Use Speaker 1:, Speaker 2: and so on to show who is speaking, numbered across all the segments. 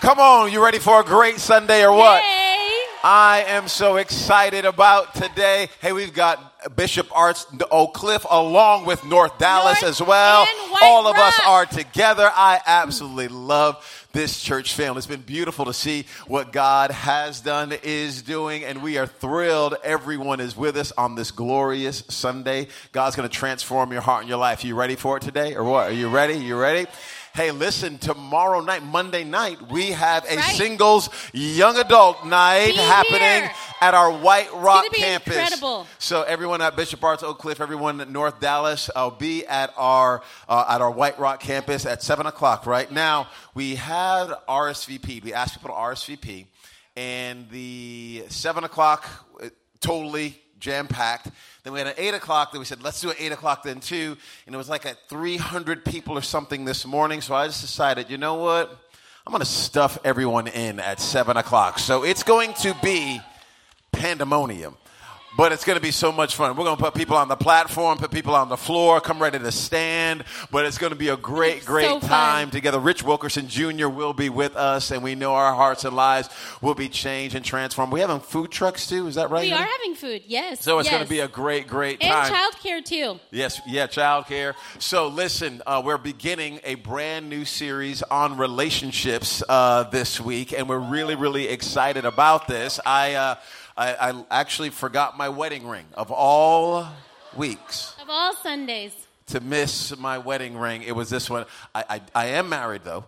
Speaker 1: Come on, you ready for a great Sunday or what?
Speaker 2: Yay!
Speaker 1: I am so excited about today. Hey, we've got Bishop Arts Oak Cliff along with North Dallas
Speaker 2: North
Speaker 1: as well. All of us are together. I absolutely love this church family. It's been beautiful to see what God has done, is doing, and we are thrilled everyone is with us on this glorious Sunday. God's going to transform your heart and your life. Are You ready for it today or what? Are you ready? You ready? Hey, listen, tomorrow night, Monday night, we have a
Speaker 2: Right.
Speaker 1: singles young adult night
Speaker 2: Be
Speaker 1: happening
Speaker 2: here.
Speaker 1: at our White Rock campus.
Speaker 2: incredible.
Speaker 1: So everyone at Bishop Arts Oak Cliff, everyone at North Dallas, I'll be at our uh, at our White Rock campus at seven o'clock. Right now, we had RSVP. We asked people to RSVP, and the seven o'clock uh, totally jam packed. Then we had an eight o'clock. Then we said let's do an eight o'clock then too, and it was like at three hundred people or something this morning. So I just decided, you know what? I'm going to stuff everyone in at seven o'clock. So it's going to be pandemonium. But it's going to be so much fun. We're going to put people on the platform, put people on the floor, come ready to stand. But it's going to be a great, great
Speaker 2: so
Speaker 1: time together. Rich Wilkerson Jr. will be with us, and we know our hearts and lives will be changed and transformed. We having food trucks too. Is that right?
Speaker 2: We are having food, yes.
Speaker 1: So it's
Speaker 2: yes.
Speaker 1: going to be a great, great time.
Speaker 2: and childcare too.
Speaker 1: Yes, yeah, childcare. So listen, uh, we're beginning a brand new series on relationships uh, this week, and we're really, really excited about this. I, uh, I, I actually forgot my wedding ring of all weeks
Speaker 2: Of all Sundays,
Speaker 1: to miss my wedding ring. It was this one. I, I, I am married though.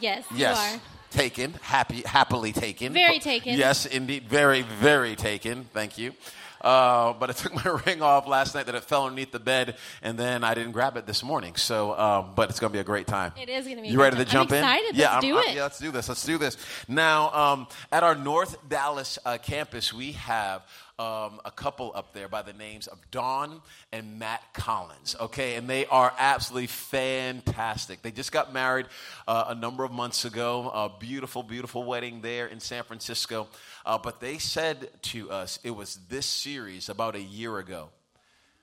Speaker 2: yes,
Speaker 1: Yes.
Speaker 2: you are.
Speaker 1: Taken, happy, happily taken.
Speaker 2: Very taken.
Speaker 1: Yes, indeed, very, very taken. Thank you. Uh, but I took my ring off last night that it fell underneath the bed, and then I didn't grab it this morning. So, um, but it's going to be a great time.
Speaker 2: It is gonna be
Speaker 1: You ready to jump
Speaker 2: I'm
Speaker 1: in?
Speaker 2: excited.
Speaker 1: Yeah,
Speaker 2: Let's
Speaker 1: I'm-
Speaker 2: do
Speaker 1: I'm-
Speaker 2: it.
Speaker 1: yeah, let's do this. Let's do this. Now, um, at our North Dallas uh, campus, we have um, a couple up there by the names of Dawn and Matt Collins. Okay, and they are absolutely fantastic. They just got married uh, a number of months ago. A beautiful, beautiful wedding there in San Francisco. Uh, but they said to us it was this series about a year ago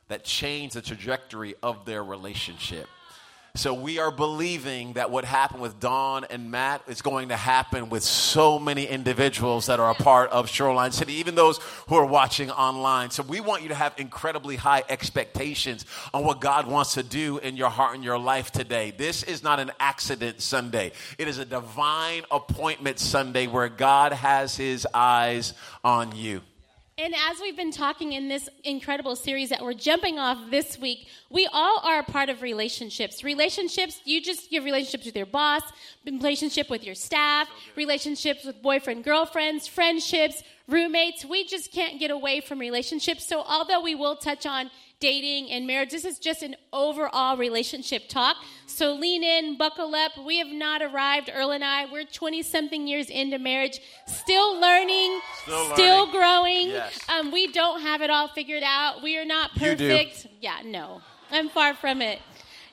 Speaker 1: that changed the trajectory of their relationship. So we are believing that what happened with Dawn and Matt is going to happen with so many individuals that are a part of Shoreline City, even those who are watching online. So we want you to have incredibly high expectations on what God wants to do in your heart and your life today. This is not an accident Sunday. It is a divine appointment Sunday where God has his eyes on you.
Speaker 2: And as we've been talking in this incredible series that we're jumping off this week, we all are a part of relationships. Relationships, you just you have relationships with your boss, relationship with your staff, relationships with boyfriend, girlfriends, friendships, roommates. We just can't get away from relationships. So although we will touch on dating and marriage, this is just an overall relationship talk. So lean in, buckle up. We have not arrived, Earl and I. We're 20 something years into marriage, still learning,
Speaker 1: Still
Speaker 2: still
Speaker 1: learning.
Speaker 2: growing.
Speaker 1: Yes.
Speaker 2: Um, we don't have it all figured out. We are not perfect. Yeah, no, I'm far from it.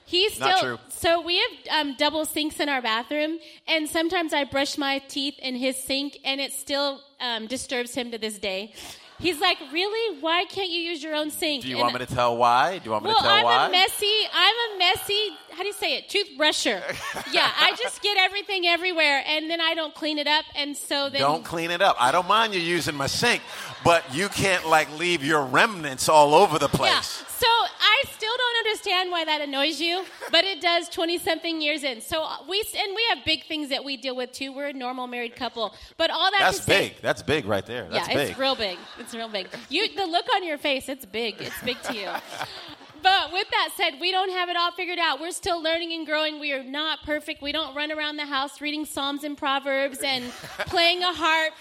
Speaker 2: He's still
Speaker 1: true.
Speaker 2: so we have um, double sinks in our bathroom, and sometimes I brush my teeth in his sink, and it still um, disturbs him to this day. He's like, "Really? Why can't you use your own sink?"
Speaker 1: Do you
Speaker 2: And-
Speaker 1: want me to tell why? Do you want me
Speaker 2: well,
Speaker 1: to tell
Speaker 2: I'm
Speaker 1: why?
Speaker 2: a messy. I'm a messy. How do you say it? Toothbrusher. yeah, I just get everything everywhere, and then I don't clean it up, and so then
Speaker 1: Don't clean it up. I don't mind you using my sink, but you can't like leave your remnants all over the place.
Speaker 2: Yeah. So I still don't understand why that annoys you, but it does 20 something years in. So uh, we and we have big things that we deal with too. We're a normal married couple. But all that
Speaker 1: That's
Speaker 2: to say,
Speaker 1: big. That's big right there. That's
Speaker 2: yeah,
Speaker 1: big.
Speaker 2: it's real big. It's real big. You the look on your face, it's big. It's big to you. But with that said, we don't have it all figured out. We're still learning and growing. We are not perfect. We don't run around the house reading Psalms and Proverbs and playing a harp.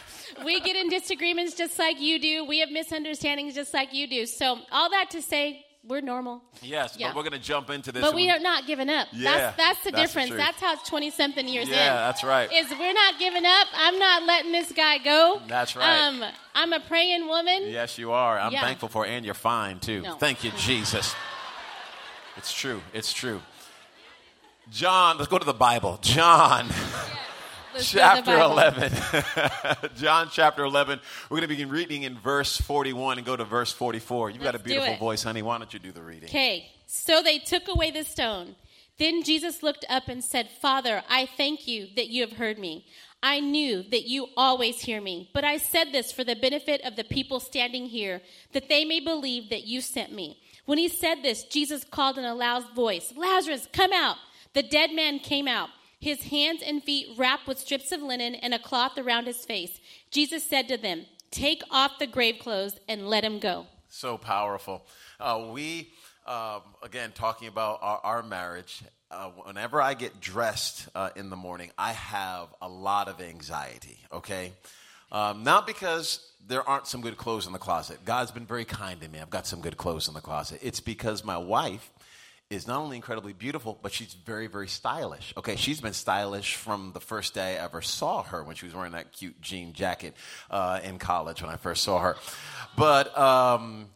Speaker 2: We get in disagreements just like you do. We have misunderstandings just like you do. So, all that to say, we're normal.
Speaker 1: yes,
Speaker 2: Yeah.
Speaker 1: but we're going to jump into this.
Speaker 2: But we are not giving up.
Speaker 1: Yeah,
Speaker 2: that's that's the
Speaker 1: that's
Speaker 2: difference.
Speaker 1: truth.
Speaker 2: that's how it's 20 something years in.
Speaker 1: Yeah, that's right.
Speaker 2: Is we're not giving up. I'm not letting this guy go.
Speaker 1: That's right.
Speaker 2: Um, I'm a praying woman.
Speaker 1: Yes, you are. I'm
Speaker 2: Yeah.
Speaker 1: thankful for, it, and you're fine too.
Speaker 2: No.
Speaker 1: Thank you, Jesus. It's true. It's true. John, let's go to the Bible. John.
Speaker 2: Let's go to the
Speaker 1: chapter 11. John chapter 11. We're going to begin reading in verse 41 and go to verse 44. You've got a
Speaker 2: Let's
Speaker 1: beautiful voice, honey. Why don't you do the reading?
Speaker 2: Okay, so they took away the stone. Then Jesus looked up and said, Father, I thank you that you have heard me. I knew that you always hear me, but I said this for the benefit of the people standing here, that they may believe that you sent me. When he said this, Jesus called in a loud voice, Lazarus, come out. The dead man came out, his hands and feet wrapped with strips of linen and a cloth around his face. Jesus said to them, Take off the grave clothes and let him go.
Speaker 1: So powerful. Uh, we, um, again, talking about our, our marriage, uh, whenever I get dressed uh, in the morning, I have a lot of anxiety, okay? Um, not because there aren't some good clothes in the closet. God's been very kind to me. I've got some good clothes in the closet. It's because my wife is not only incredibly beautiful, but she's very, very stylish. Okay, she's been stylish from the first day I ever saw her when she was wearing that cute jean jacket uh, in college when I first saw her. But um,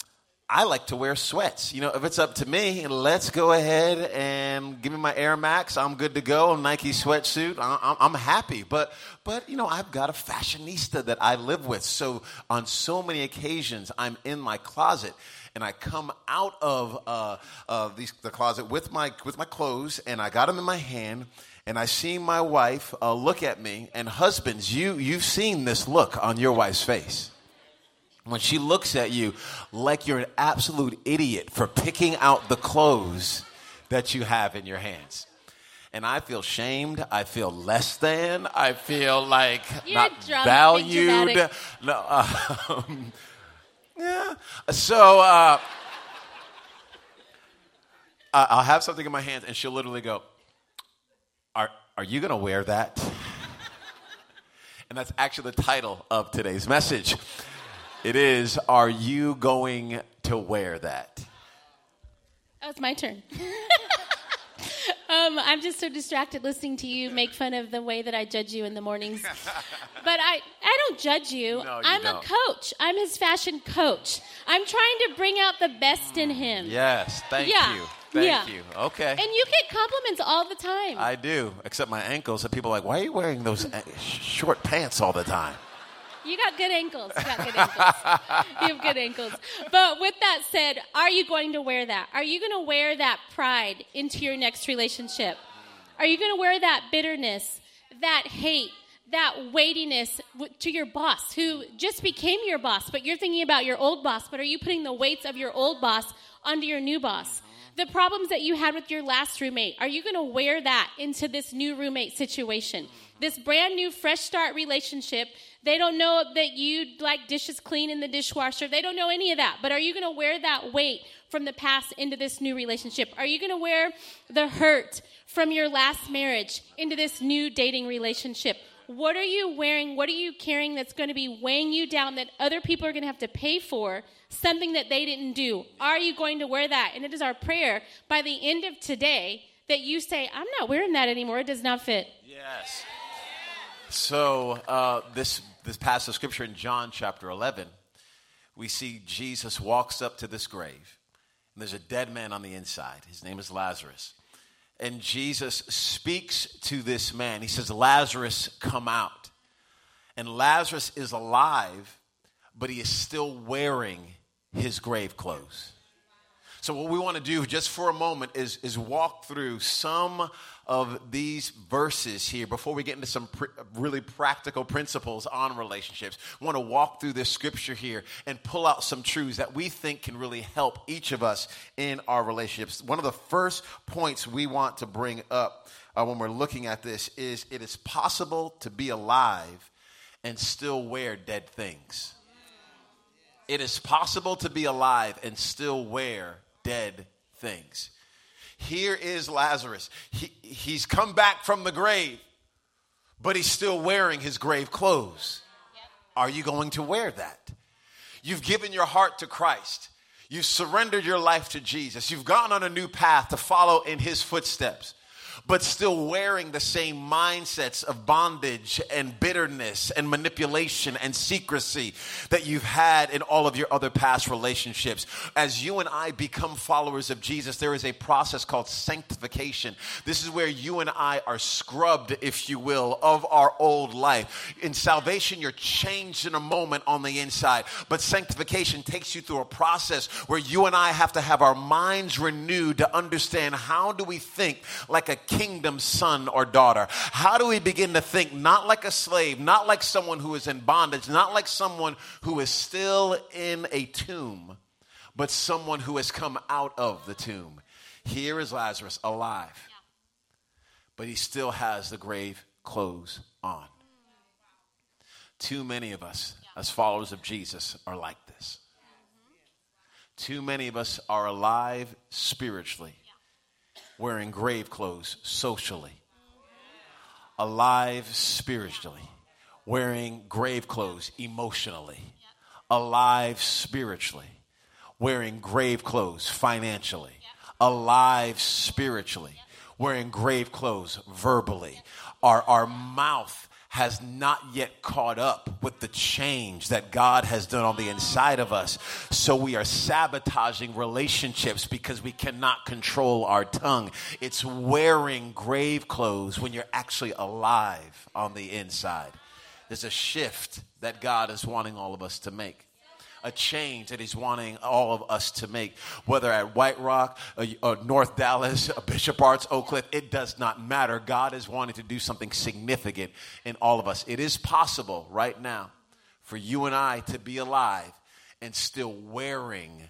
Speaker 1: I like to wear sweats. You know, if it's up to me, let's go ahead and give me my Air Max. I'm good to go. Nike sweatsuit. I'm, I'm happy. But, but you know, I've got a fashionista that I live with. So on so many occasions, I'm in my closet and I come out of uh, uh, the, the closet with my with my clothes, and I got them in my hand, and I see my wife uh, look at me. And husbands, you you've seen this look on your wife's face when she looks at you like you're an absolute idiot for picking out the clothes that you have in your hands. And I feel shamed. I feel less than. I feel like
Speaker 2: You're
Speaker 1: not valued. No, um, yeah. So uh, I'll have something in my hands, and she'll literally go, "Are are you going to wear that?" and that's actually the title of today's message. It is, "Are you going to wear that?"
Speaker 2: Oh, it's my turn. um, I'm just so distracted listening to you make fun of the way that I judge you in the mornings. but I, I don't judge you.
Speaker 1: No, you
Speaker 2: I'm
Speaker 1: don't.
Speaker 2: a coach. I'm his fashion coach. I'm trying to bring out the best in him.
Speaker 1: Yes, thank
Speaker 2: Yeah,
Speaker 1: you. Thank
Speaker 2: yeah.
Speaker 1: you. Okay.
Speaker 2: And you get compliments all the time.
Speaker 1: I do, except my ankles. And people are like, why are you wearing those uh, short pants all the time?
Speaker 2: You got good ankles. You got good ankles. you have good ankles. But with that said, are you going to wear that? Are you going to wear that pride into your next relationship? Are you going to wear that bitterness, that hate, that weightiness to your boss who just became your boss, but you're thinking about your old boss, but are you putting the weights of your old boss onto your new boss? The problems that you had with your last roommate, are you going to wear that into this new roommate situation? This brand new fresh start relationship, they don't know that you like dishes clean in the dishwasher. They don't know any of that. But are you going to wear that weight from the past into this new relationship? Are you going to wear the hurt from your last marriage into this new dating relationship? What are you wearing? What are you carrying that's going to be weighing you down that other people are going to have to pay for? Something that they didn't do. Are you going to wear that? And it is our prayer by the end of today that you say, I'm not wearing that anymore. It does not fit.
Speaker 1: Yes. So uh, this this passage of scripture in John chapter eleven, we see Jesus walks up to this grave, and there's a dead man on the inside. His name is Lazarus, and Jesus speaks to this man. He says, "Lazarus, come out." And Lazarus is alive, but he is still wearing his grave clothes. So, what we want to do just for a moment is, is walk through some of these verses here before we get into some pr- really practical principles on relationships. We want to walk through this scripture here and pull out some truths that we think can really help each of us in our relationships. One of the first points we want to bring up uh, when we're looking at this is it is possible to be alive and still wear dead things. It is possible to be alive and still wear dead things. Here is Lazarus. He, he's come back from the grave, but he's still wearing his grave clothes. Are you going to wear that? You've given your heart to Christ. You've surrendered your life to Jesus. You've gone on a new path to follow in his footsteps. But still wearing the same mindsets of bondage and bitterness and manipulation and secrecy that you've had in all of your other past relationships. As you and I become followers of Jesus, there is a process called sanctification. This is where you and I are scrubbed, if you will, of our old life. In salvation, you're changed in a moment on the inside, but sanctification takes you through a process where you and I have to have our minds renewed to understand how do we think like a kingdom son or daughter? How do we begin to think not like a slave, not like someone who is in bondage, not like someone who is still in a tomb, but someone who has come out of the tomb? Here is Lazarus alive, but he still has the grave clothes on. Too many of us, as followers of Jesus, are like this. Too many of us are alive spiritually, wearing grave clothes socially. Alive spiritually, wearing grave clothes emotionally. Alive spiritually, wearing grave clothes financially. Alive spiritually, wearing grave clothes verbally. Our, our mouth has not yet caught up with the change that God has done on the inside of us. So we are sabotaging relationships because we cannot control our tongue. It's wearing grave clothes when you're actually alive on the inside. There's a shift that God is wanting all of us to make a change that he's wanting all of us to make, whether at White Rock, or uh, uh, North Dallas, uh, Bishop Arts, Oak Cliff, it does not matter. God is wanting to do something significant in all of us. It is possible right now for you and I to be alive and still wearing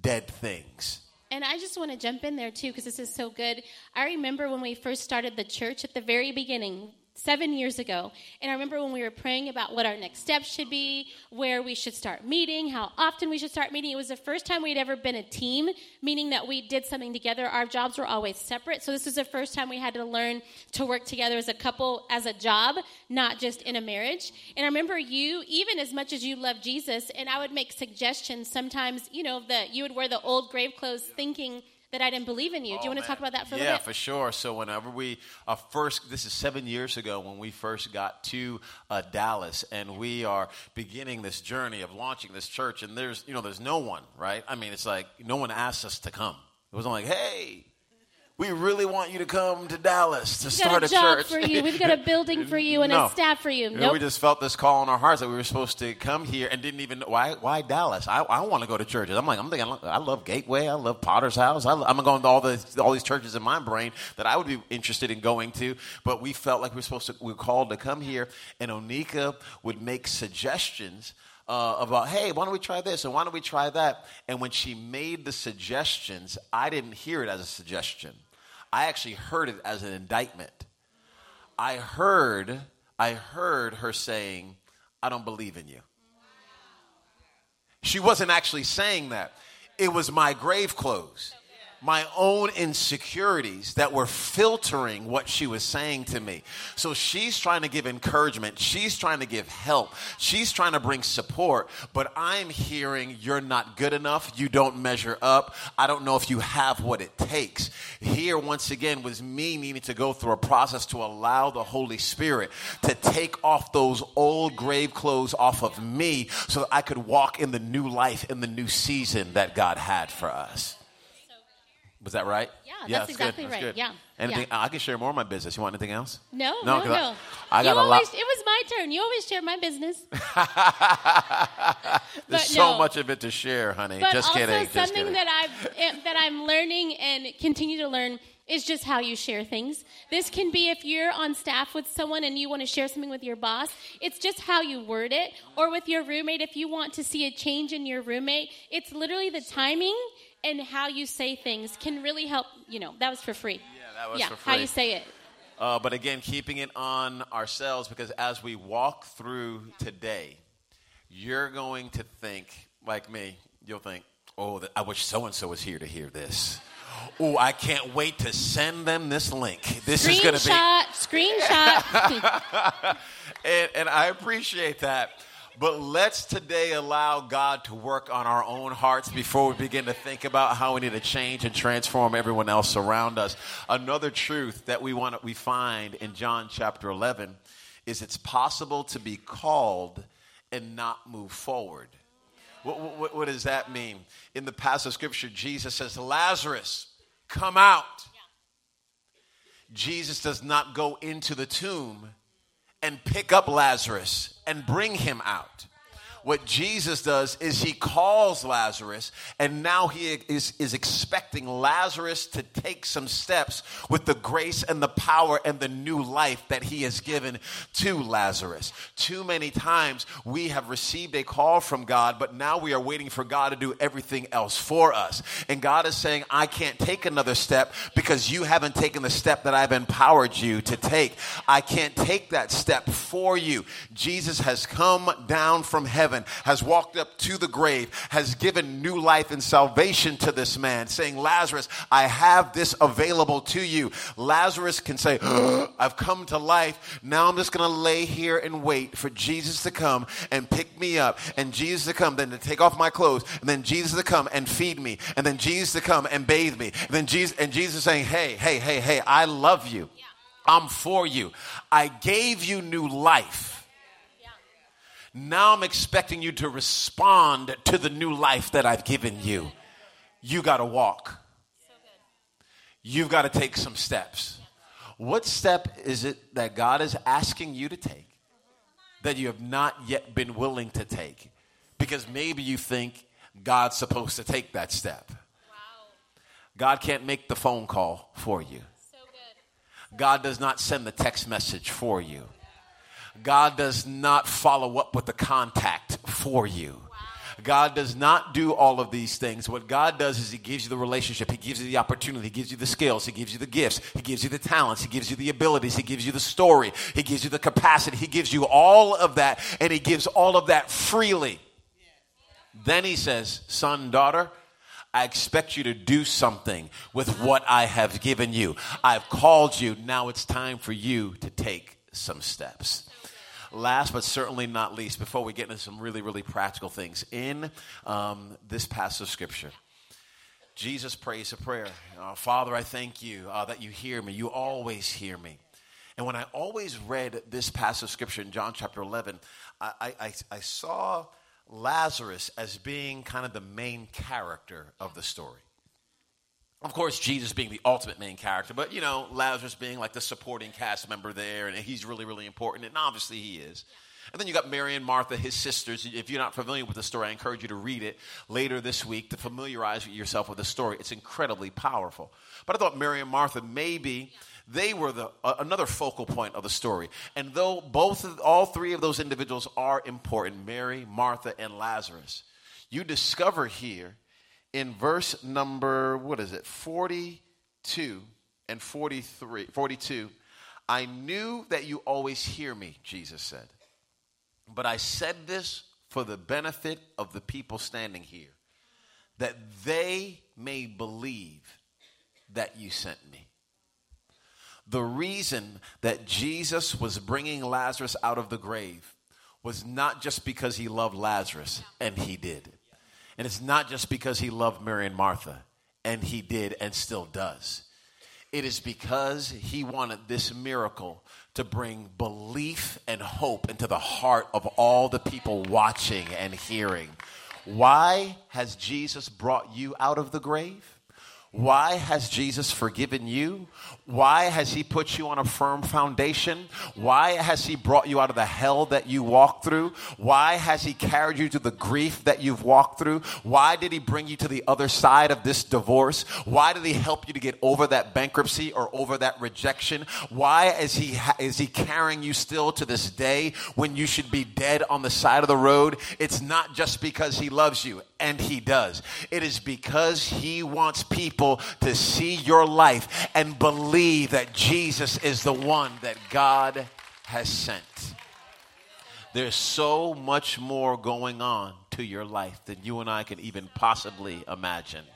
Speaker 1: dead things.
Speaker 2: And I just want to jump in there too because this is so good. I remember when we first started the church at the very beginning, seven years ago. And I remember when we were praying about what our next steps should be, where we should start meeting, how often we should start meeting. It was the first time we'd ever been a team, meaning that we did something together. Our jobs were always separate. So this was the first time we had to learn to work together as a couple, as a job, not just in a marriage. And I remember you, even as much as you love Jesus, and I would make suggestions sometimes, you know, that you would wear the old grave clothes thinking, that I didn't believe in you. Do you want
Speaker 1: man.
Speaker 2: to talk about that for a
Speaker 1: yeah,
Speaker 2: little bit?
Speaker 1: Yeah, for sure. So whenever we uh, first, this is seven years ago when we first got to uh, Dallas, and we are beginning this journey of launching this church. And there's, you know, there's no one, right? I mean, it's like no one asked us to come. It wasn't like, hey, we really want you to come to Dallas to
Speaker 2: We've
Speaker 1: start
Speaker 2: a,
Speaker 1: a, church.
Speaker 2: for you. We've got a building for you and
Speaker 1: No.
Speaker 2: a staff for you.
Speaker 1: You know,
Speaker 2: Nope.
Speaker 1: we just felt this call in our hearts that we were supposed to come here and didn't even know why. Why Dallas? I, I want to go to churches. I'm like, I'm thinking, I love Gateway. I love Potter's House. I, I'm going to all the all these churches in my brain that I would be interested in going to. But we felt like we were supposed to. We were called to come here, and Oneka would make suggestions. Uh, about hey why don't we try this and why don't we try that and when she made the suggestions i didn't hear it as a suggestion i actually heard it as an indictment I heard, I heard her saying, I don't believe in you. She wasn't actually saying that. It was my grave clothes, my own insecurities that were filtering what she was saying to me. So she's trying to give encouragement, she's trying to give help, she's trying to bring support, but I'm hearing you're not good enough, you don't measure up, I don't know if you have what it takes. Here, once again, was me needing to go through a process to allow the Holy Spirit to take off those old grave clothes off of me so that I could walk in the new life, in the new season that God had for us. Was that right?
Speaker 2: Yeah, yeah that's
Speaker 1: good.
Speaker 2: exactly
Speaker 1: That's
Speaker 2: right.
Speaker 1: good.
Speaker 2: Yeah,
Speaker 1: Anything?
Speaker 2: yeah.
Speaker 1: I can share more of my business. You want anything else?
Speaker 2: No,
Speaker 1: No,
Speaker 2: no,
Speaker 1: 'cause I-
Speaker 2: no.
Speaker 1: I got
Speaker 2: you
Speaker 1: a lot-
Speaker 2: always, It was my turn. You always share my business.
Speaker 1: There's so
Speaker 2: no.
Speaker 1: much of it to share, honey.
Speaker 2: But
Speaker 1: just
Speaker 2: also
Speaker 1: kidding. just
Speaker 2: something
Speaker 1: kidding.
Speaker 2: that I've eh, that I'm learning and continue to learn is just how you share things. This can be if you're on staff with someone and you want to share something with your boss, it's just how you word it. Or with your roommate, if you want to see a change in your roommate, it's literally the timing and how you say things can really help. You know, that was for free.
Speaker 1: Yeah, that was
Speaker 2: yeah,
Speaker 1: for free.
Speaker 2: how you say it.
Speaker 1: Uh, but again, keeping it on ourselves because as we walk through today, you're going to think, like me, you'll think, oh, I wish so and so was here to hear this. Oh, I can't wait to send them this link. This is going to be.
Speaker 2: Screenshot, screenshot.
Speaker 1: and, and I appreciate that. But let's today allow God to work on our own hearts before we begin to think about how we need to change and transform everyone else around us. Another truth that we want we find in John chapter 11 is it's possible to be called and not move forward. What, what, what does that mean? In the passage of scripture, Jesus says, Lazarus, come out. Jesus does not go into the tomb and pick up Lazarus and bring him out. What Jesus does is he calls Lazarus, and now he is, is expecting Lazarus to take some steps with the grace and the power and the new life that he has given to Lazarus. Too many times we have received a call from God, but now we are waiting for God to do everything else for us. And God is saying, I can't take another step because you haven't taken the step that I've empowered you to take. I can't take that step for you. Jesus has come down from heaven heaven, has walked up to the grave, has given new life and salvation to this man, saying, Lazarus, I have this available to you. Lazarus can say, I've come to life. Now I'm just going to lay here and wait for Jesus to come and pick me up, and Jesus to come, then to take off my clothes, and then Jesus to come and feed me, and then Jesus to come and bathe me. And then Jesus, and Jesus saying, Hey, hey, hey, hey, I love you. I'm for you. I gave you new life. Now I'm expecting you to respond to the new life that I've given you. You got to walk. You've got to take some steps. What step is it that God is asking you to take that you have not yet been willing to take? Because maybe you think God's supposed to take that step. God can't make the phone call for you. God does not send the text message for you. God does not follow up with the contact for you. God does not do all of these things. What God does is He gives you the relationship, He gives you the opportunity, He gives you the skills, He gives you the gifts, He gives you the talents, He gives you the abilities, He gives you the story, He gives you the capacity, He gives you all of that, and He gives all of that freely. Then He says, Son, daughter, I expect you to do something with what I have given you. I've called you. Now it's time for you to take some steps last but certainly not least, before we get into some really, really practical things, in um, this passage of Scripture, Jesus prays a prayer uh, Father, I thank you uh, that you hear me. You always hear me. And when I always read this passage of Scripture in John chapter 11, I, I, I saw Lazarus as being kind of the main character of the story. Of course, Jesus being the ultimate main character, but you know, Lazarus being like the supporting cast member there, and he's really, really important, and obviously he is. And then you got Mary and Martha, his sisters. If you're not familiar with the story, I encourage you to read it later this week to familiarize yourself with the story. It's incredibly powerful. But I thought Mary and Martha maybe they were the uh, another focal point of the story. And though both of, all three of those individuals are important, Mary, Martha, and Lazarus, you discover here in verse number, what is it, 42 and 43, 42, I knew that you always hear me, Jesus said. But I said this for the benefit of the people standing here, that they may believe that you sent me. The reason that Jesus was bringing Lazarus out of the grave was not just because he loved Lazarus, and he did. And it's not just because he loved Mary and Martha, and he did and still does. It is because he wanted this miracle to bring belief and hope into the heart of all the people watching and hearing. Why has Jesus brought you out of the grave? Why has Jesus forgiven you? Why has he put you on a firm foundation? Why has he brought you out of the hell that you walked through? Why has he carried you to the grief that you've walked through? Why did he bring you to the other side of this divorce? Why did he help you to get over that bankruptcy or over that rejection? Why is he is he carrying you still to this day when you should be dead on the side of the road? It's not just because he loves you and he does. It is because he wants people to see your life and believe that Jesus is the one that God has sent. There's so much more going on to your life than you and I can even possibly imagine.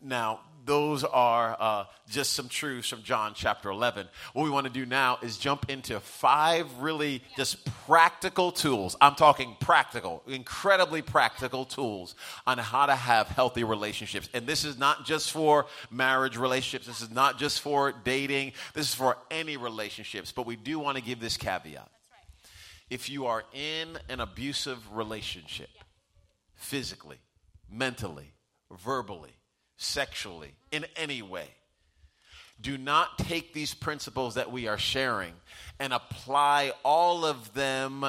Speaker 1: Now, those are uh, just some truths from John chapter 11. What we want to do now is jump into five really just practical tools. I'm talking practical, incredibly practical tools on how to have healthy relationships. And this is not just for marriage relationships, this is not just for dating, this is for any relationships. But we do want to give this caveat. If you are in an abusive relationship, physically, mentally, verbally, sexually, in any way. Do not take these principles that we are sharing and apply all of them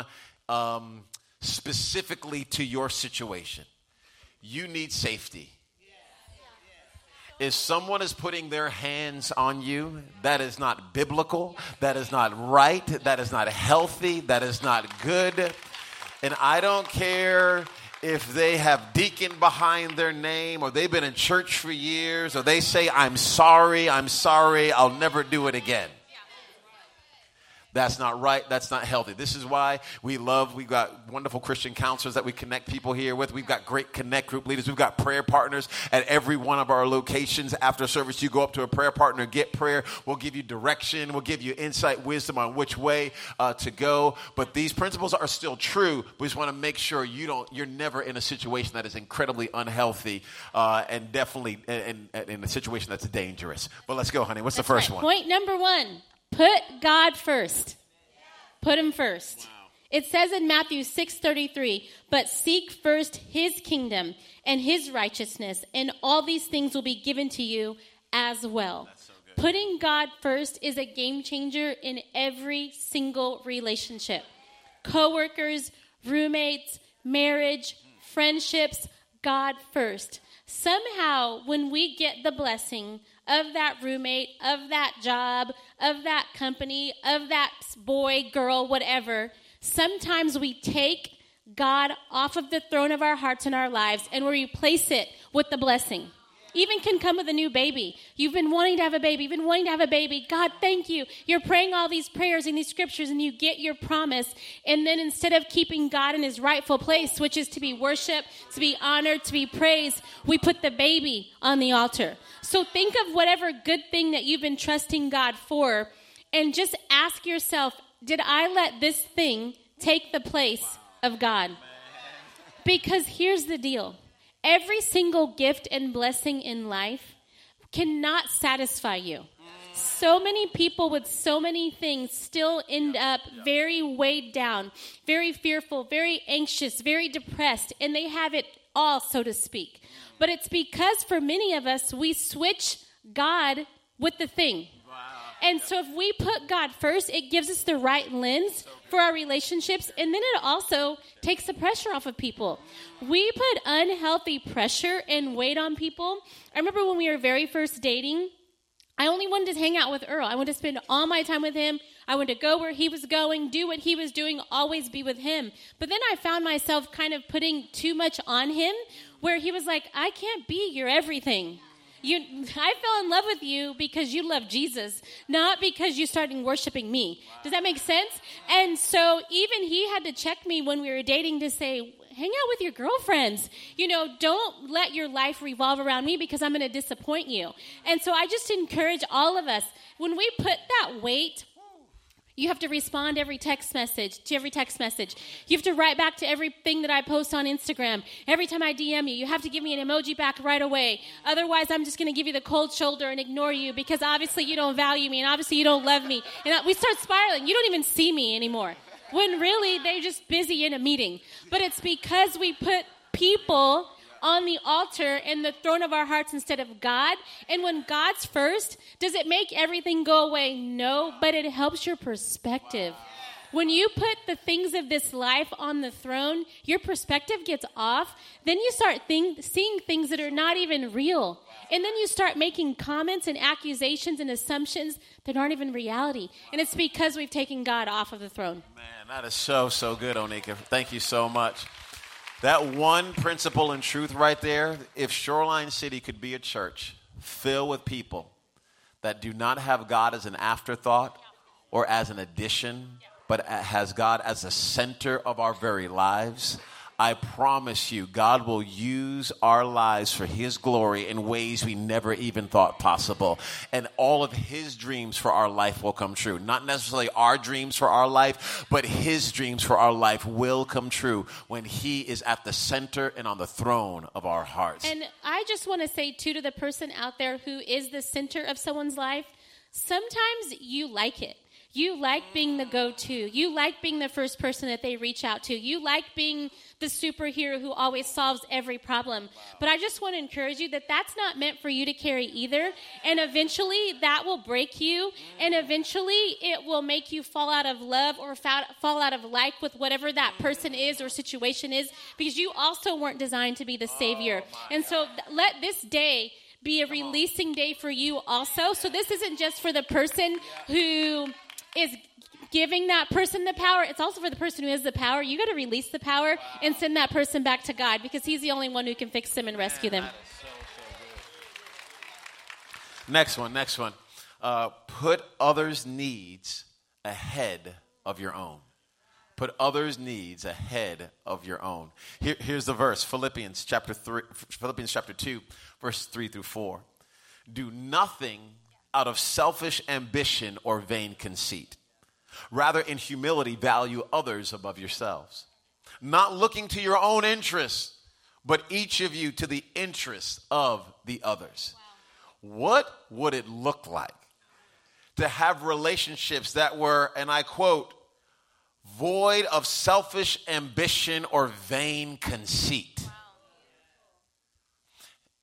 Speaker 1: um, specifically to your situation. You need safety. If someone is putting their hands on you, that is not biblical, that is not right, that is not healthy, that is not good. And I don't care if they have deacon behind their name or they've been in church for years or they say, I'm sorry, I'm sorry, I'll never do it again. That's not right. That's not healthy. This is why we love, we've got wonderful Christian counselors that we connect people here with. We've got great connect group leaders. We've got prayer partners at every one of our locations. After service, you go up to a prayer partner, get prayer. We'll give you direction. We'll give you insight, wisdom on which way uh, to go. But these principles are still true. We just want to make sure you don't, you're never in a situation that is incredibly unhealthy uh, and definitely in, in, in, a situation that's dangerous. But let's go, honey. What's that's the first right.
Speaker 2: one? Point number one Put God first. Put him first. Wow. It says in Matthew 6:33, "But seek first his kingdom and his righteousness, and all these things will be given to you as well." So Putting God first is a game changer in every single relationship. Coworkers, roommates, marriage, friendships, God first. Somehow, when we get the blessing of that roommate, of that job, of that company, of that boy, girl, whatever, sometimes we take God off of the throne of our hearts and our lives and we replace it with the blessing even can come with a new baby. You've been wanting to have a baby, you've been wanting to have a baby. God, thank you. You're praying all these prayers and these scriptures and you get your promise. And then instead of keeping God in his rightful place, which is to be worshiped, to be honored, to be praised, we put the baby on the altar. So think of whatever good thing that you've been trusting God for and just ask yourself, did I let this thing take the place of God? Because here's the deal every single gift and blessing in life cannot satisfy you. So many people with so many things still end up very weighed down, very fearful, very anxious, very depressed, and they have it all, so to speak. Mm. But it's because for many of us, we switch God with the thing. And so if we put God first, it gives us the right lens for our relationships. And then it also takes the pressure off of people. We put unhealthy pressure and weight on people. I remember when we were very first dating, I only wanted to hang out with Earl. I wanted to spend all my time with him. I wanted to go where he was going, do what he was doing, always be with him. But then I found myself kind of putting too much on him where he was like, I can't be your everything. You, I fell in love with you because you love Jesus, not because you started worshiping me. Does that make sense? And so even he had to check me when we were dating to say, hang out with your girlfriends. You know, don't let your life revolve around me because I'm going to disappoint you. And so I just encourage all of us when we put that weight you have to respond every text message to every text message. You have to write back to everything that I post on Instagram. Every time I DM you, you have to give me an emoji back right away. Otherwise, I'm just going to give you the cold shoulder and ignore you because obviously you don't value me and obviously you don't love me. And we start spiraling. You don't even see me anymore. When really they're just busy in a meeting. But it's because we put people on the altar and the throne of our hearts instead of God. And when God's first, does it make everything go away? No, but it helps your perspective. When you put the things of this life on the throne, your perspective gets off. Then you start think, seeing things that are not even real. And then you start making comments and accusations and assumptions that aren't even reality. And it's because we've taken God off of the throne.
Speaker 1: Man, that is so, so good, Oneka. Thank you so much. That one principle and truth right there, if Shoreline City could be a church filled with people that do not have God as an afterthought or as an addition, but has God as the center of our very lives, I promise you, God will use our lives for His glory in ways we never even thought possible. And all of His dreams for our life will come true. Not necessarily our dreams for our life, but His dreams for our life will come true when He is at the center and on the throne of our hearts.
Speaker 2: And I just want to say, too, to the person out there who is the center of someone's life, sometimes you like it. You like being the go to. You like being the first person that they reach out to. You like being the superhero who always solves every problem. But I just want to encourage you that that's not meant for you to carry either. And eventually that will break you. And eventually it will make you fall out of love or fall out of like with whatever that person is or situation is because you also weren't designed to be the savior. And so let this day be a releasing day for you also. So this isn't just for the person who is giving that person the power. It's also for the person who has the power. You got to release the power and send that person back to God because He's the only one who can fix them and rescue them.
Speaker 1: Next one, next one. Uh, put others' needs ahead of your own. Put others' needs ahead of your own. Here, here's the verse Philippians chapter, three, Philippians chapter 2, verse 3 through 4. Do nothing out of selfish ambition or vain conceit. Rather, in humility, value others above yourselves. Not looking to your own interests, but each of you to the interests of the others. Wow. What would it look like to have relationships that were, and I quote, void of selfish ambition or vain conceit?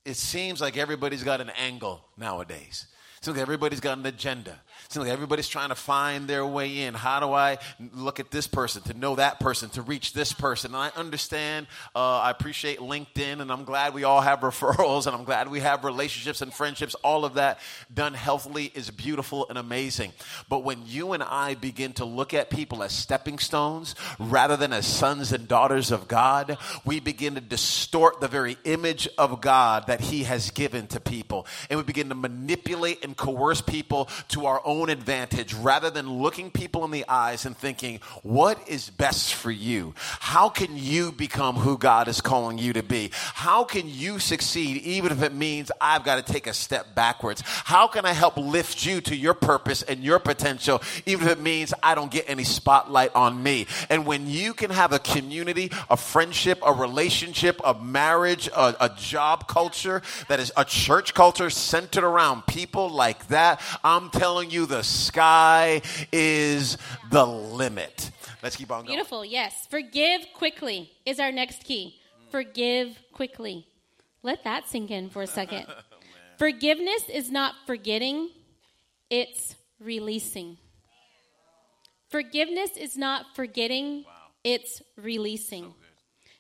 Speaker 1: It seems like everybody's got an angle nowadays. Like everybody's got an agenda. Seems like everybody's trying to find their way in. How do I look at this person, to know that person, to reach this person? And I understand, uh, I appreciate LinkedIn, and I'm glad we all have referrals, and I'm glad we have relationships and friendships. All of that done healthily is beautiful and amazing. But when you and I begin to look at people as stepping stones rather than as sons and daughters of God, we begin to distort the very image of God that He has given to people. And we begin to manipulate and coerce people to our own advantage rather than looking people in the eyes and thinking, what is best for you? How can you become who God is calling you to be? How can you succeed even if it means I've got to take a step backwards? How can I help lift you to your purpose and your potential even if it means I don't get any spotlight on me? And when you can have a community, a friendship, a relationship, a marriage, a, a job culture that is a church culture centered around people like that, I'm telling you, the sky is the limit. Let's keep on
Speaker 2: going. Beautiful, yes. Forgive quickly is our next key. Forgive quickly. Let that sink in for a second. oh, Forgiveness is not forgetting, it's releasing. Forgiveness is not forgetting, wow. it's releasing. So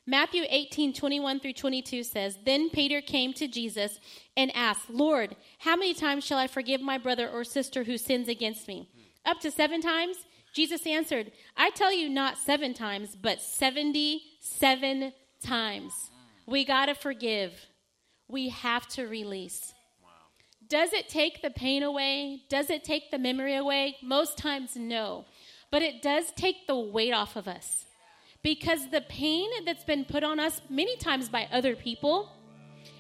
Speaker 2: Matthew 18, 21 through 22 says, Then Peter came to Jesus and asked, Lord, how many times shall I forgive my brother or sister who sins against me? Up to seven times? Jesus answered, I tell you not seven times, but 77 times. We got to forgive. We have to release. Wow. Does it take the pain away? Does it take the memory away? Most times, no. But it does take the weight off of us. Because the pain that's been put on us many times by other people,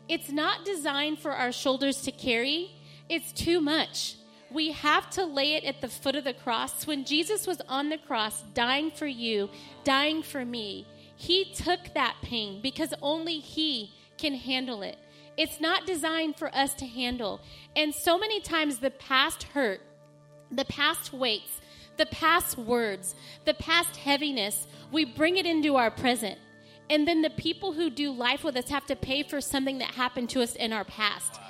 Speaker 2: it's not designed for our shoulders to carry, it's too much. We have to lay it at the foot of the cross. When Jesus was on the cross, dying for you, dying for me, he took that pain because only he can handle it. It's not designed for us to handle. And so many times the past hurt, the past weights, the past words, the past heaviness, we bring it into our present. And then the people who do life with us have to pay for something that happened to us in our past.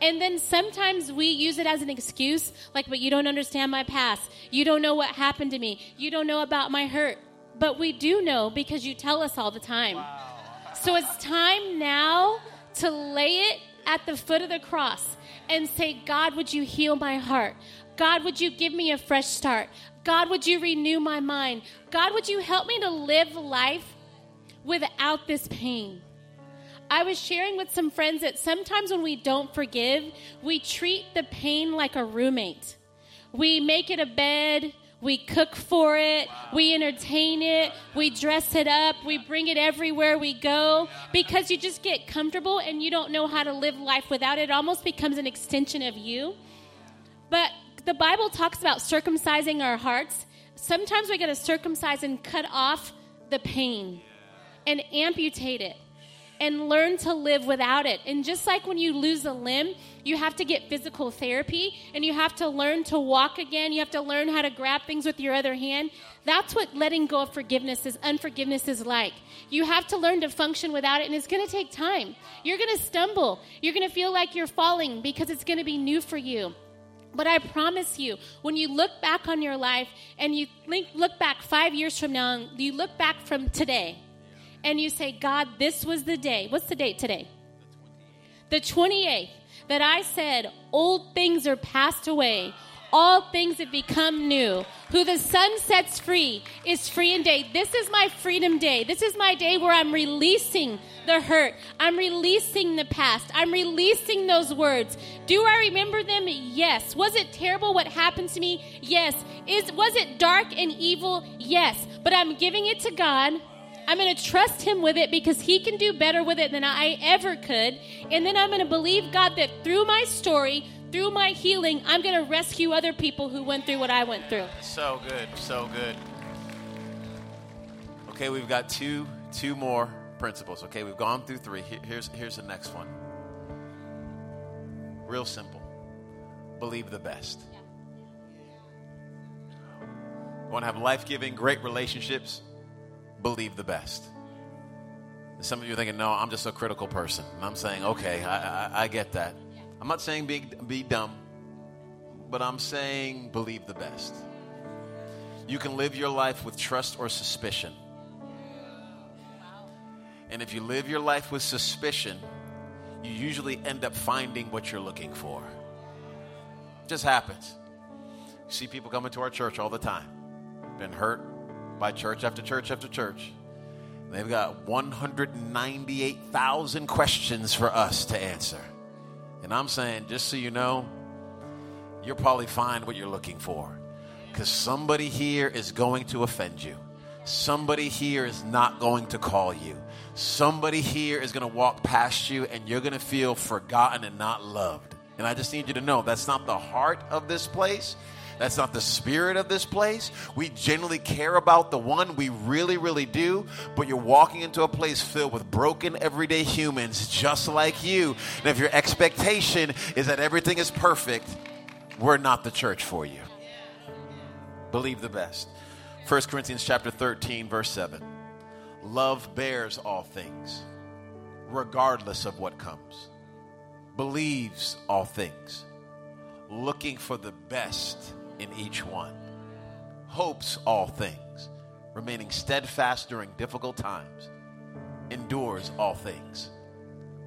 Speaker 2: And then sometimes we use it as an excuse, like, but you don't understand my past. You don't know what happened to me. You don't know about my hurt. But we do know because you tell us all the time. Wow. so it's time now to lay it at the foot of the cross and say, God, would you heal my heart? God, would you give me a fresh start? God, would you renew my mind? God, would you help me to live life without this pain. I was sharing with some friends that sometimes when we don't forgive, we treat the pain like a roommate. We make it a bed, We cook for it. We entertain it. We dress it up. We bring it everywhere we go because you just get comfortable and you don't know how to live life without it. It almost becomes an extension of you. But the Bible talks about circumcising our hearts. Sometimes we got to circumcise and cut off the pain and amputate it and learn to live without it. And just like when you lose a limb, you have to get physical therapy and you have to learn to walk again. You have to learn how to grab things with your other hand. That's what letting go of forgiveness is, unforgiveness is like. You have to learn to function without it, and it's going to take time. You're going to stumble. You're going to feel like you're falling because it's going to be new for you. But I promise you, when you look back on your life and you look back five years from now, you look back from today, and you say, God, this was the day. What's the date today? The 28th. That I said, old things are passed away. All things have become new. Who the son sets free is free indeed. This is my freedom day. This is my day where I'm releasing the hurt. I'm releasing the past. I'm releasing those words. Do I remember them? Yes. Was it terrible what happened to me? Yes. Is was it dark and evil? Yes. But I'm giving it to God. I'm going to trust Him with it because He can do better with it than I ever could. And then I'm going to believe God that through my story, through my healing, I'm going to rescue other people who went through what I went through.
Speaker 1: So good, so good. Okay, we've got two two more principles. Okay, we've gone through three. Here's here's the next one. Real simple. Believe the best. You want to have life-giving, great relationships? believe the best. Some of you are thinking, no, I'm just a critical person. And I'm saying, okay, I, I, I get that. I'm not saying be, be dumb, but I'm saying believe the best. You can live your life with trust or suspicion. And if you live your life with suspicion, you usually end up finding what you're looking for. It just happens. You see people coming to our church all the time. Been hurt, by church after church after church. They've got 198,000 questions for us to answer. And I'm saying, just so you know, you'll probably find what you're looking for. Because somebody here is going to offend you. Somebody here is not going to call you. Somebody here is going to walk past you and you're going to feel forgotten and not loved. And I just need you to know that's not the heart of this place. That's not the spirit of this place. We genuinely care about the one we really, really do, but you're walking into a place filled with broken, everyday humans just like you. And if your expectation is that everything is perfect, we're not the church for you. Believe the best. 1 Corinthians chapter 13 verse 7. Love bears all things, regardless of what comes. Believes all things, looking for the best in each one, hopes all things, remaining steadfast during difficult times, endures all things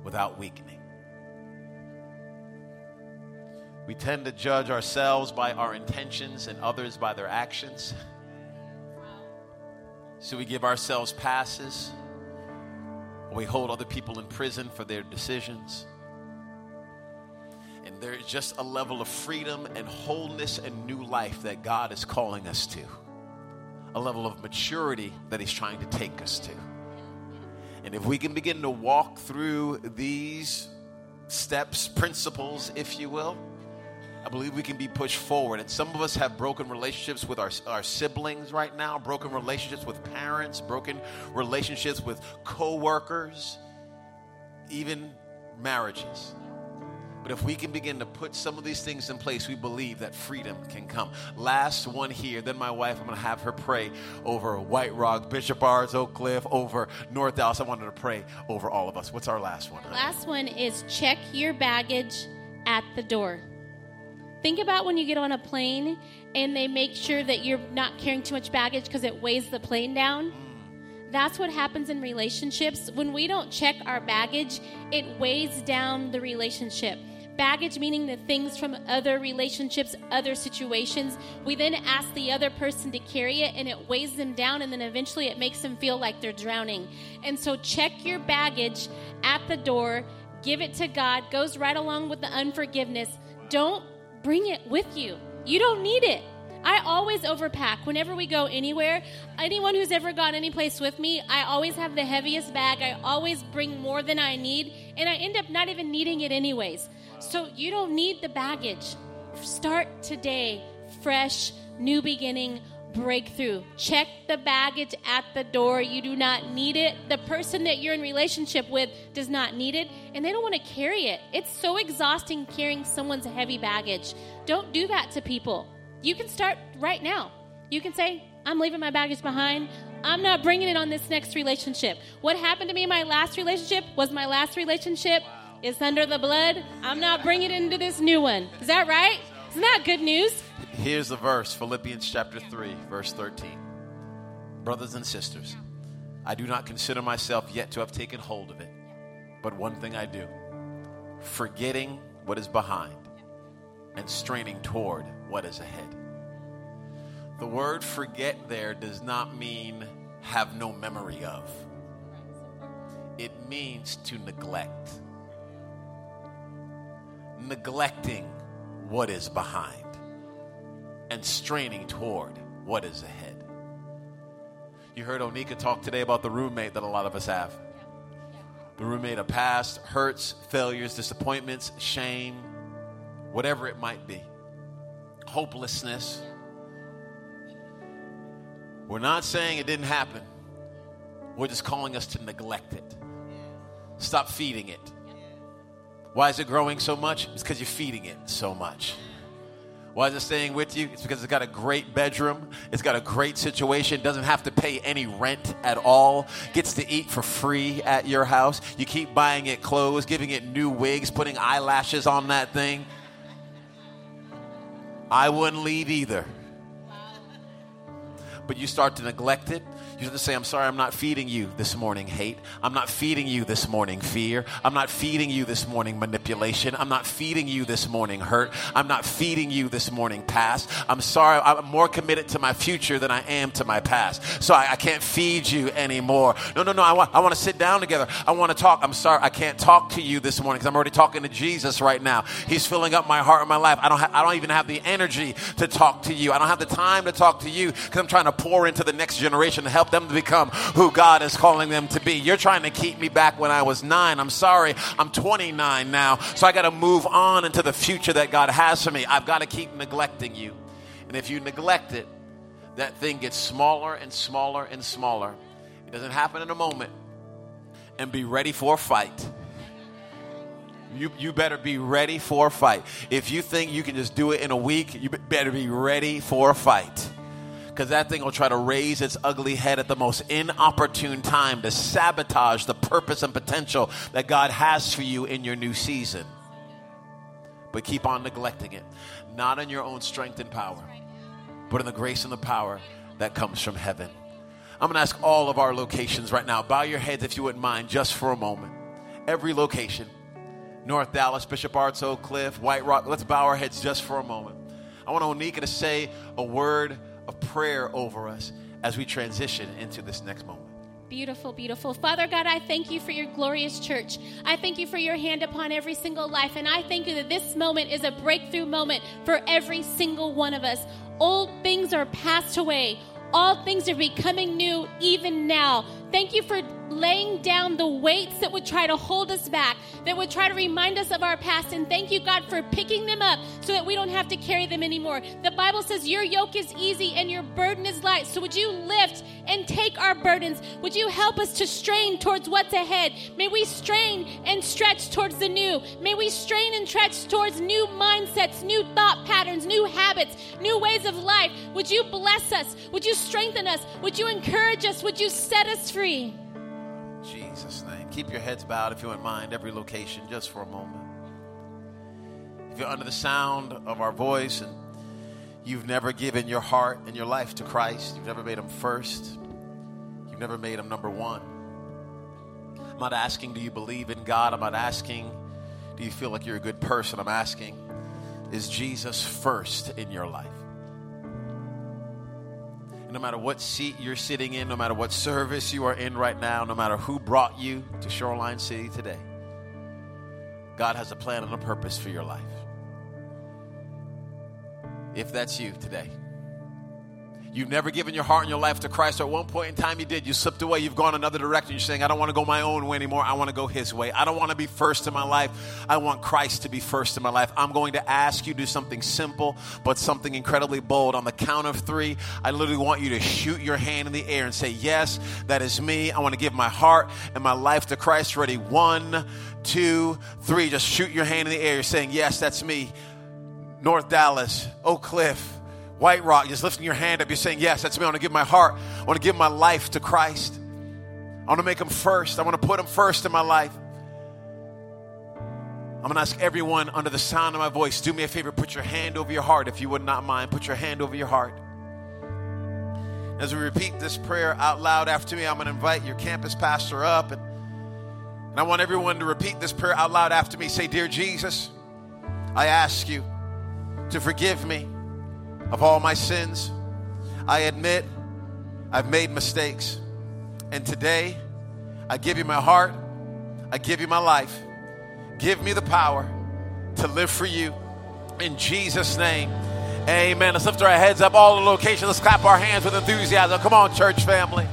Speaker 1: without weakening. We tend to judge ourselves by our intentions and others by their actions. So we give ourselves passes. We hold other people in prison for their decisions. There's just a level of freedom and wholeness and new life that God is calling us to. A level of maturity that He's trying to take us to. And if we can begin to walk through these steps, principles, if you will, I believe we can be pushed forward. And some of us have broken relationships with our, our siblings right now, broken relationships with parents, broken relationships with coworkers, even marriages. But if we can begin to put some of these things in place, we believe that freedom can come. Last one here, then my wife, I'm going to have her pray over White Rock, Bishop Arts, Oak Cliff, over North Dallas. I wanted to pray over all of us. What's our last one?
Speaker 2: Last one is check your baggage at the door. Think about when you get on a plane and they make sure that you're not carrying too much baggage because it weighs the plane down. Mm. That's what happens in relationships. When we don't check our baggage, it weighs down the relationship baggage meaning the things from other relationships, other situations. We then ask the other person to carry it and it weighs them down and then eventually it makes them feel like they're drowning. And so check your baggage at the door, give it to God, goes right along with the unforgiveness. Don't bring it with you. You don't need it. I always overpack whenever we go anywhere. Anyone who's ever gone any place with me, I always have the heaviest bag. I always bring more than I need, and I end up not even needing it anyways. So you don't need the baggage. Start today, fresh, new beginning, breakthrough. Check the baggage at the door. You do not need it. The person that you're in relationship with does not need it, and they don't want to carry it. It's so exhausting carrying someone's heavy baggage. Don't do that to people. You can start right now. You can say, I'm leaving my baggage behind. I'm not bringing it on this next relationship. What happened to me in my last relationship was my last relationship. It's under the blood. I'm not bringing it into this new one. Is that right? Isn't that good news?
Speaker 1: Here's the verse Philippians chapter 3, verse 13. Brothers and sisters, I do not consider myself yet to have taken hold of it, but one thing I do, forgetting what is behind and straining toward what is ahead. The word forget there does not mean have no memory of, it means to neglect. Neglecting what is behind and straining toward what is ahead. You heard Oneka talk today about the roommate that a lot of us have. The roommate of past hurts, failures, disappointments, shame, whatever it might be, hopelessness. We're not saying it didn't happen. We're just calling us to neglect it. Stop feeding it. Why is it growing so much? It's because you're feeding it so much. Why is it staying with you? It's because it's got a great bedroom. It's got a great situation. Doesn't have to pay any rent at all. Gets to eat for free at your house. You keep buying it clothes, giving it new wigs, putting eyelashes on that thing. I wouldn't leave either. But you start to neglect it you have to say, I'm sorry, I'm not feeding you this morning hate. I'm not feeding you this morning fear. I'm not feeding you this morning manipulation. I'm not feeding you this morning hurt. I'm not feeding you this morning past. I'm sorry, I'm more committed to my future than I am to my past. So I, I can't feed you anymore. No, no, no. I want, I want to sit down together. I want to talk. I'm sorry, I can't talk to you this morning because I'm already talking to Jesus right now. He's filling up my heart and my life. I don't, ha- I don't even have the energy to talk to you. I don't have the time to talk to you because I'm trying to pour into the next generation to help help them to become who God is calling them to be. You're trying to keep me back when I was nine. I'm sorry, I'm 29 now. So I got to move on into the future that God has for me. I've got to keep neglecting you. And if you neglect it, that thing gets smaller and smaller and smaller. It doesn't happen in a moment. And be ready for a fight. You, you better be ready for a fight. If you think you can just do it in a week, you better be ready for a fight because that thing will try to raise its ugly head at the most inopportune time to sabotage the purpose and potential that God has for you in your new season. But keep on neglecting it, not in your own strength and power, but in the grace and the power that comes from heaven. I'm going to ask all of our locations right now, bow your heads if you wouldn't mind, just for a moment. Every location North Dallas, Bishop Arts, Oak Cliff, White Rock. Let's bow our heads just for a moment. I want Oneka to say a word of prayer over us as we transition into this next moment.
Speaker 2: Beautiful, beautiful. Father God, I thank you for your glorious church. I thank you for your hand upon every single life. And I thank you that this moment is a breakthrough moment for every single one of us. Old things are passed away, all things are becoming new even now. Thank you for laying down the weights that would try to hold us back, that would try to remind us of our past. And thank you, God, for picking them up so that we don't have to carry them anymore. The Bible says your yoke is easy and your burden is light. So would you lift and take our burdens? Would you help us to strain towards what's ahead? May we strain and stretch towards the new. May we strain and stretch towards new mindsets, new thought patterns, new habits, new ways of life. Would you bless us? Would you strengthen us? Would you encourage us? Would you set us free?
Speaker 1: Jesus' name. Keep your heads bowed if you wouldn't mind, every location, just for a moment. If you're under the sound of our voice and you've never given your heart and your life to Christ, you've never made Him first, you've never made Him number one. I'm not asking, do you believe in God? I'm not asking, do you feel like you're a good person? I'm asking, is Jesus first in your life? No matter what seat you're sitting in, no matter what service you are in right now, no matter who brought you to Shoreline City today, God has a plan and a purpose for your life. If that's you today, You've never given your heart and your life to Christ, or at one point in time you did. You slipped away. You've gone another direction. You're saying, I don't want to go my own way anymore. I want to go His way. I don't want to be first in my life. I want Christ to be first in my life. I'm going to ask you to do something simple, but something incredibly bold. On the count of three, I literally want you to shoot your hand in the air and say, Yes, that is me. I want to give my heart and my life to Christ. Ready? One, two, three. Just shoot your hand in the air. You're saying, Yes, that's me. North Dallas, Oak Cliff. White Rock, just lifting your hand up, you're saying, Yes, that's me. I want to give my heart. I want to give my life to Christ. I want to make him first. I want to put him first in my life. I'm going to ask everyone under the sound of my voice, do me a favor, put your hand over your heart if you would not mind. Put your hand over your heart. As we repeat this prayer out loud after me, I'm going to invite your campus pastor up. And, and I want everyone to repeat this prayer out loud after me. Say, Dear Jesus, I ask you to forgive me of all my sins. I admit I've made mistakes. And today, I give you my heart. I give you my life. Give me the power to live for you. In Jesus' name, amen. Let's lift our heads up all the locations. Let's clap our hands with enthusiasm. Come on, church family.